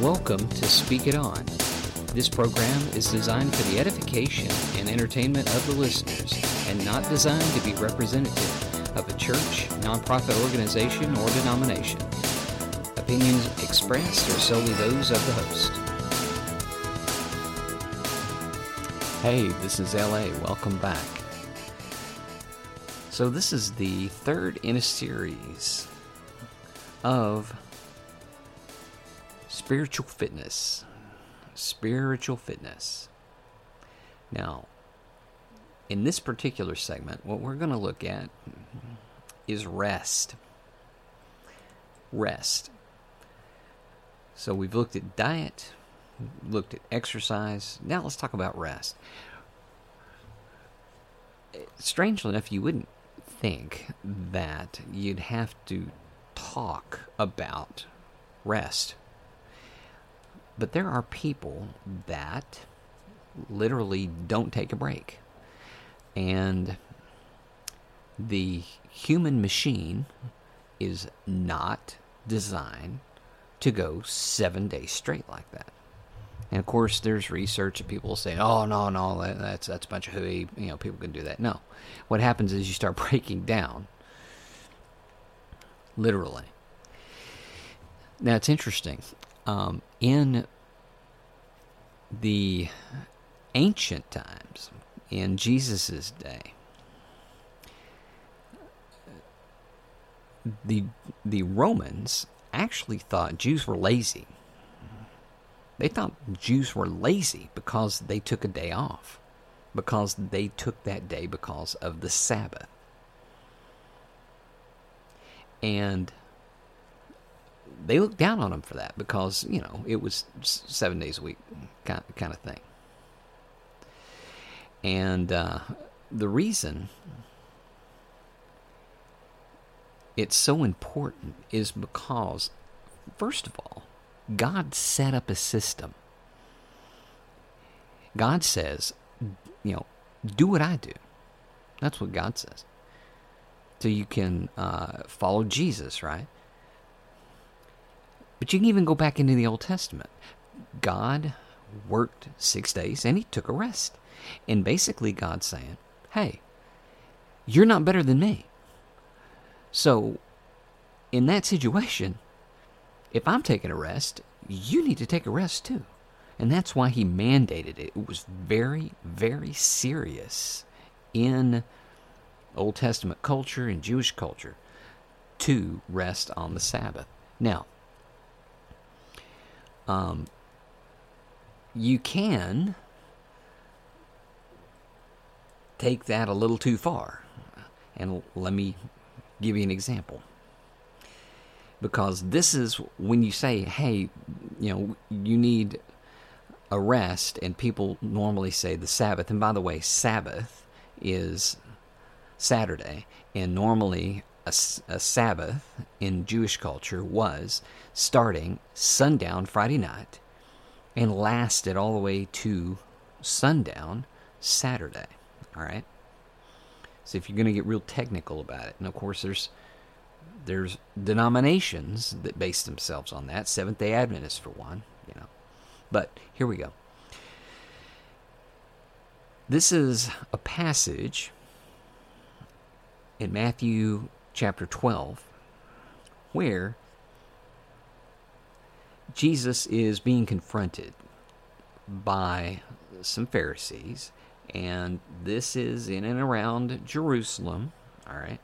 Welcome to Speak It On. This program is designed for the edification and entertainment of the listeners and not designed to be representative of a church, nonprofit organization, or denomination. Opinions expressed are solely those of the host. Hey, this is LA. Welcome back. So, this is the third in a series of spiritual fitness. Spiritual fitness. Now, in this particular segment, what we're going to look at is rest. Rest. So, we've looked at diet, looked at exercise. Now, let's talk about rest. Strangely enough, you wouldn't think that you'd have to talk about rest. But there are people that literally don't take a break. And the human machine is not designed to go seven days straight like that. And of course, there's research that people say, "Oh no, no, that, that's that's a bunch of hooey." You know, people can do that. No, what happens is you start breaking down, literally. Now it's interesting. Um, in the ancient times, in Jesus' day, the the Romans actually thought Jews were lazy. They thought Jews were lazy because they took a day off, because they took that day because of the Sabbath. And they looked down on them for that because, you know, it was seven days a week kind, kind of thing. And uh, the reason it's so important is because, first of all, God set up a system. God says, you know, do what I do. That's what God says. So you can uh, follow Jesus, right? But you can even go back into the Old Testament. God worked six days and he took a rest. And basically, God's saying, hey, you're not better than me. So, in that situation, if I'm taking a rest, you need to take a rest too. And that's why he mandated it. It was very, very serious in Old Testament culture and Jewish culture to rest on the Sabbath. Now, um, you can take that a little too far. And let me give you an example because this is when you say, hey, you know, you need a rest, and people normally say the Sabbath. And by the way, Sabbath is Saturday, and normally a, a Sabbath in Jewish culture was starting sundown Friday night and lasted all the way to sundown Saturday. All right. So if you're going to get real technical about it, and of course there's there's denominations that base themselves on that. Seventh Day Adventists, for one, you know. But here we go. This is a passage in Matthew chapter 12 where Jesus is being confronted by some Pharisees, and this is in and around Jerusalem, all right?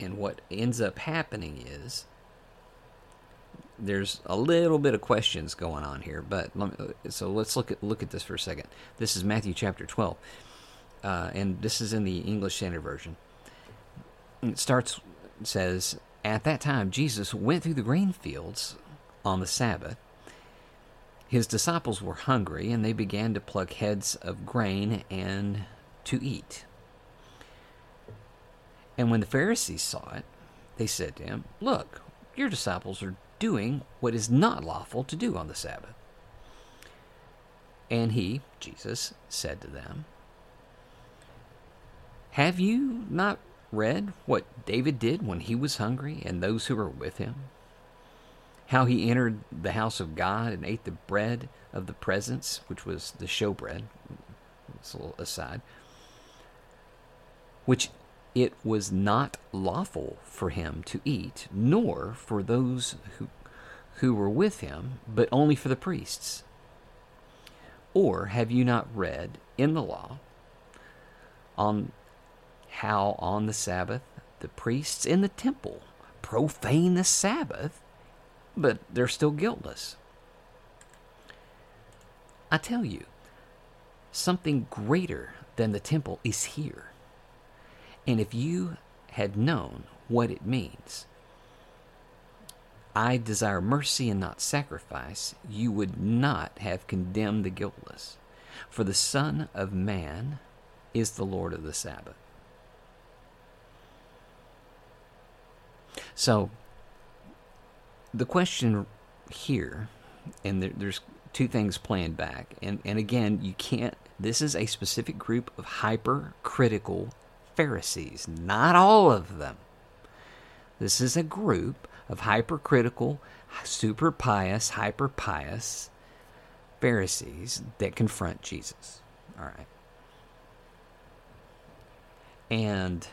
And what ends up happening is there's a little bit of questions going on here, but let me, so let's look at look at this for a second. This is Matthew chapter 12, uh, and this is in the English Standard Version. It starts says at that time Jesus went through the grain fields on the Sabbath. His disciples were hungry, and they began to pluck heads of grain and to eat. And when the Pharisees saw it, they said to him, Look, your disciples are doing what is not lawful to do on the Sabbath. And he, Jesus, said to them, Have you not read what David did when he was hungry and those who were with him? How he entered the house of God and ate the bread of the presence, which was the showbread. A little aside. Which it was not lawful for him to eat, nor for those who, who were with him, but only for the priests. Or have you not read in the law on how on the Sabbath the priests in the temple profane the Sabbath, but they're still guiltless? I tell you, something greater than the temple is here. And if you had known what it means, I desire mercy and not sacrifice, you would not have condemned the guiltless. For the Son of Man is the Lord of the Sabbath. So, the question here, and there, there's two things playing back, and, and again, you can't, this is a specific group of hypercritical Pharisees, not all of them. This is a group of hypercritical, super pious, hyper pious Pharisees that confront Jesus. All right. And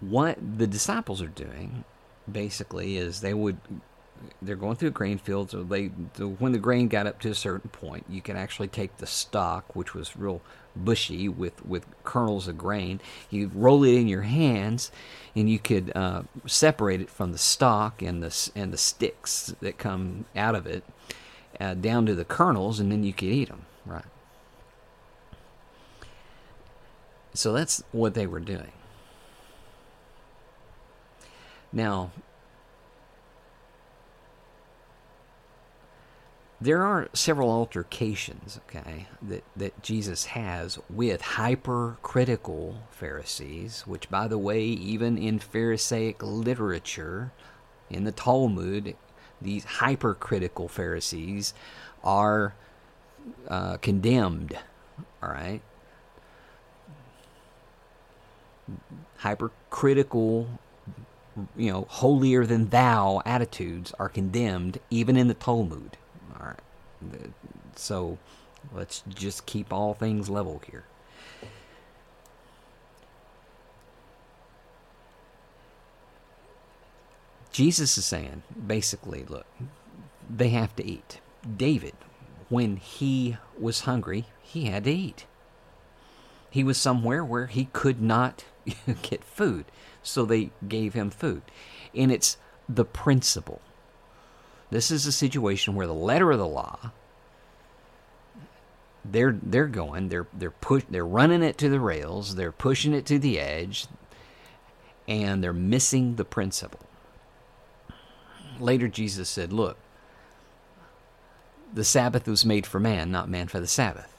what the disciples are doing basically is they would they're going through grain field so they when the grain got up to a certain point you can actually take the stalk which was real bushy with with kernels of grain. You roll it in your hands and you could uh, separate it from the stalk and the and the sticks that come out of it uh, down to the kernels and then you could eat them right? So that's what they were doing now there are several altercations, okay, that, that Jesus has with hypercritical Pharisees, which, by the way, even in Pharisaic literature, in the Talmud, these hypercritical Pharisees are uh, condemned, all right? Hypercritical, you know, holier than thou attitudes are condemned even in the Talmud. All right. So let's just keep all things level here. Jesus is saying, basically, look, they have to eat. David, when he was hungry, he had to eat. He was somewhere where he could not get food, so they gave him food. And it's the principle. This is a situation where the letter of the law they're they're going they're they're push they're running it to the rails they're pushing it to the edge and they're missing the principle later jesus said look the sabbath was made for man not man for the sabbath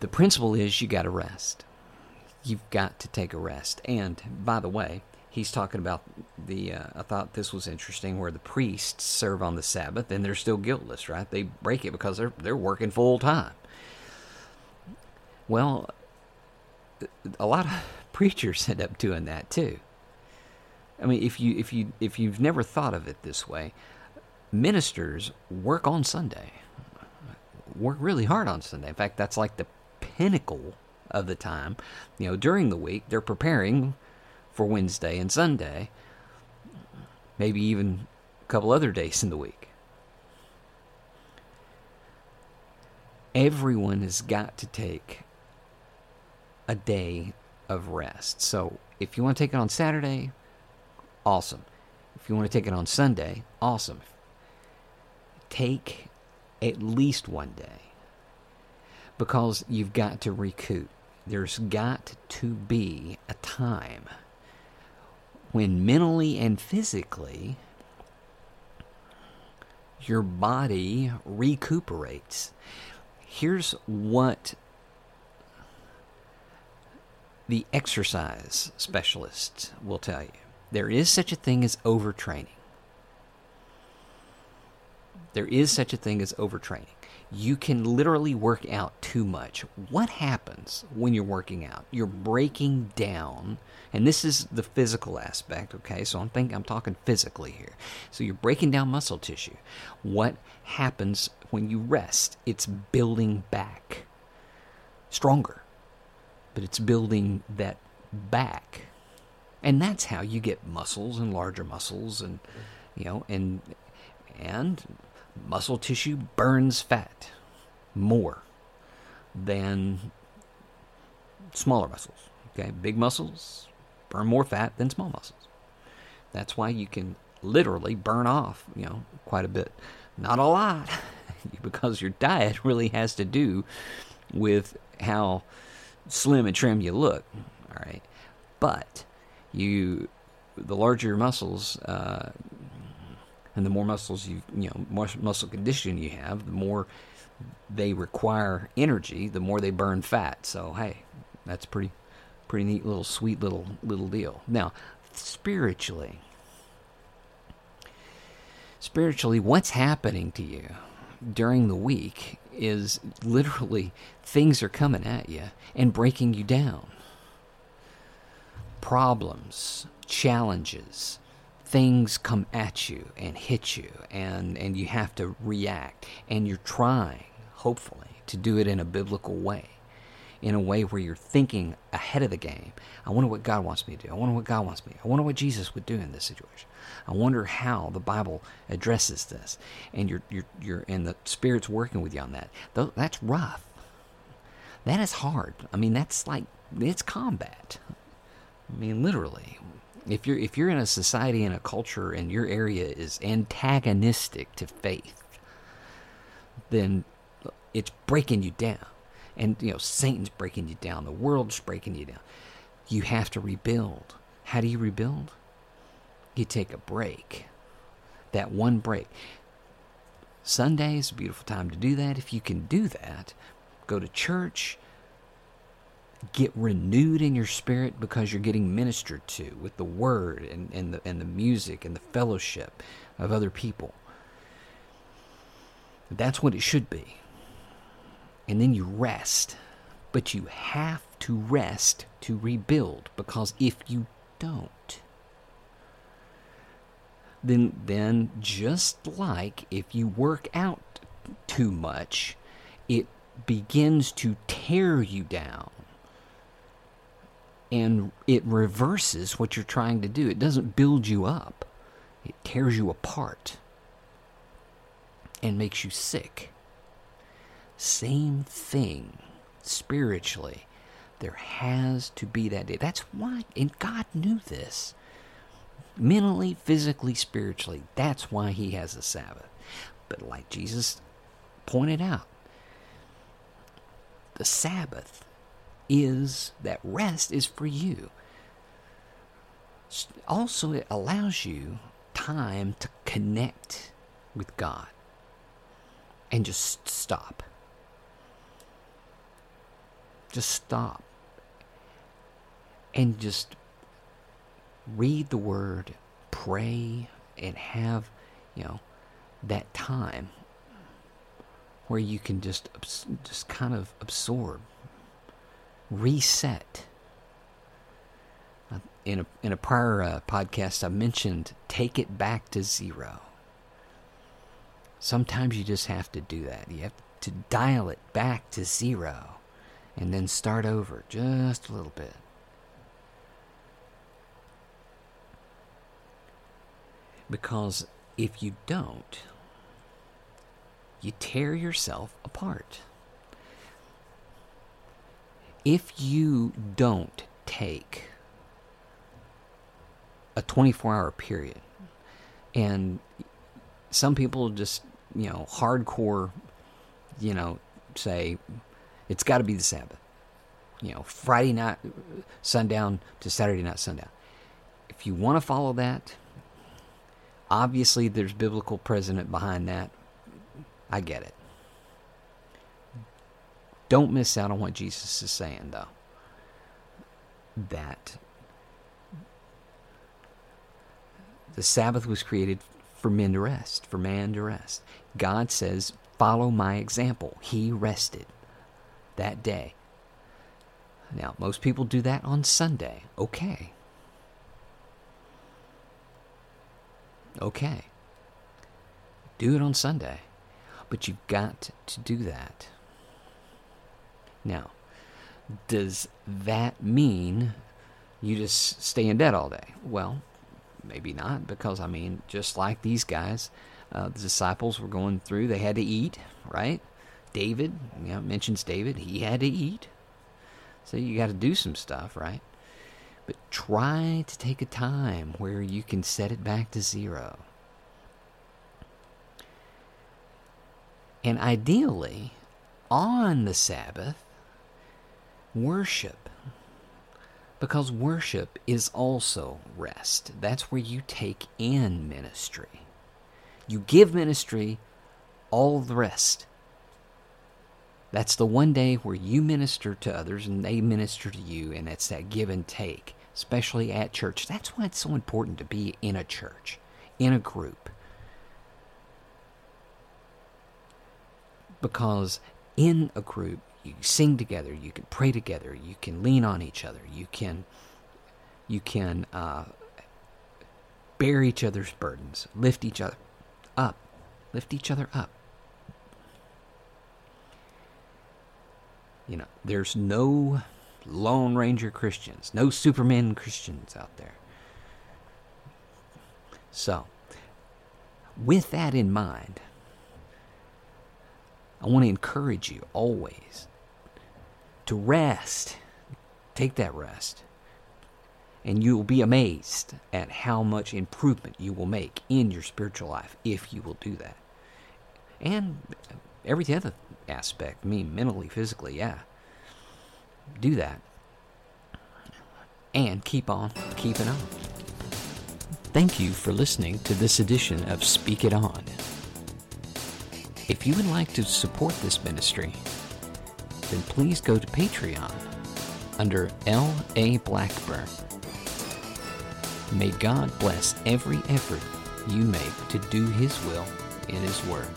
the principle is you got to rest. You've got to take a rest. And by the way he's talking about the uh, i thought this was interesting where the priests serve on the sabbath and they're still guiltless right? They break it because they're they're working full time. Well a lot of preachers end up doing that too. I mean if you if you if you've never thought of it this way ministers work on sunday. Work really hard on sunday. In fact that's like the pinnacle of the time you know during the week they're preparing for Wednesday and Sunday, maybe even a couple other days in the week. Everyone has got to take a day of rest. So if you want to take it on Saturday, awesome. If you want to take it on Sunday, awesome. Take at least one day because you've got to recoup. There's got to be a time when mentally and physically your body recuperates. Here's what the exercise specialists will tell you there is such a thing as overtraining. There is such a thing as overtraining. You can literally work out too much. What happens when you're working out? You're breaking down, and this is the physical aspect, okay? So I'm thinking I'm talking physically here. So you're breaking down muscle tissue. What happens when you rest? It's building back stronger. But it's building that back. And that's how you get muscles and larger muscles and you know and and muscle tissue burns fat more than smaller muscles. Okay, big muscles burn more fat than small muscles. That's why you can literally burn off, you know, quite a bit. Not a lot, because your diet really has to do with how slim and trim you look. All right, but you, the larger your muscles, uh, and the more muscles you you know more muscle condition you have, the more they require energy, the more they burn fat. So hey, that's pretty pretty neat little sweet little little deal. Now, spiritually, spiritually, what's happening to you during the week is literally things are coming at you and breaking you down. Problems, challenges, things come at you and hit you and and you have to react. And you're trying hopefully to do it in a biblical way in a way where you're thinking ahead of the game. I wonder what god wants me to do. I wonder what god wants me. I wonder what jesus would do in this situation. I wonder how the bible addresses this. And you're you're, you're and the spirit's working with you on that. Though that's rough. That is hard. I mean that's like it's combat. I mean literally if you're if you're in a society and a culture and your area is antagonistic to faith, then it's breaking you down. And you know, Satan's breaking you down, the world's breaking you down. You have to rebuild. How do you rebuild? You take a break. That one break. Sunday is a beautiful time to do that. If you can do that, go to church, get renewed in your spirit because you're getting ministered to with the word and, and, the, and the music and the fellowship of other people. That's what it should be. And then you rest. But you have to rest to rebuild because if you don't, then then just like if you work out too much, it begins to tear you down and it reverses what you're trying to do. It doesn't build you up, it tears you apart and makes you sick. Same thing spiritually. There has to be that day. That's why, and God knew this. Mentally, physically, spiritually. That's why He has a Sabbath. But like Jesus pointed out, the Sabbath is that rest is for you. Also, it allows you time to connect with God and just stop. Just stop and just read the word, pray, and have, you know, that time where you can just just kind of absorb reset. Uh, in a, in a prior uh, podcast, I mentioned take it back to zero. Sometimes you just have to do that. You have to dial it back to zero and then start over just a little bit. Because if you don't, you tear yourself apart if you don't take a 24 hour period, and some people just, you know, hardcore, you know, say it's got to be the Sabbath. You know, Friday night, sundown to Saturday night, sundown. If you want to follow that, obviously there's biblical precedent behind that. I get it. Don't miss out on what Jesus is saying, though. That the Sabbath was created for men to rest, for man to rest. God says follow my example. He rested that day. Now, most people do that on Sunday. Okay. Okay. Do it on Sunday. But you've got to do that. Now, does that mean you just stay in bed all day? Well, maybe not, because I mean, just like these guys, uh, the disciples were going through, they had to eat, right? David, you know, mentions David, he had to eat. So you got to do some stuff, right? But try to take a time where you can set it back to zero. And ideally, on the Sabbath, worship. Because worship is also rest. That's where you take in ministry. You give ministry all the rest. That's the one day where you minister to others and they minister to you, and it's that give and take, especially at church. That's why it's so important to be in a church, in a group. because in a group you sing together you can pray together you can lean on each other you can you can uh, bear each other's burdens lift each other up lift each other up. You know there's no lone ranger christians no superman christians out there. So with that in mind I want to encourage you always to rest. Take that rest. And you will be amazed at how much improvement you will make in your spiritual life if you will do that. And every other aspect, mean, mentally, physically, yeah. Do that. And keep on keeping on. Thank you for listening to this edition of Speak It On. If you would like to support this ministry, then please go to Patreon under L.A. Blackburn. May God bless every effort you make to do His will in His Word.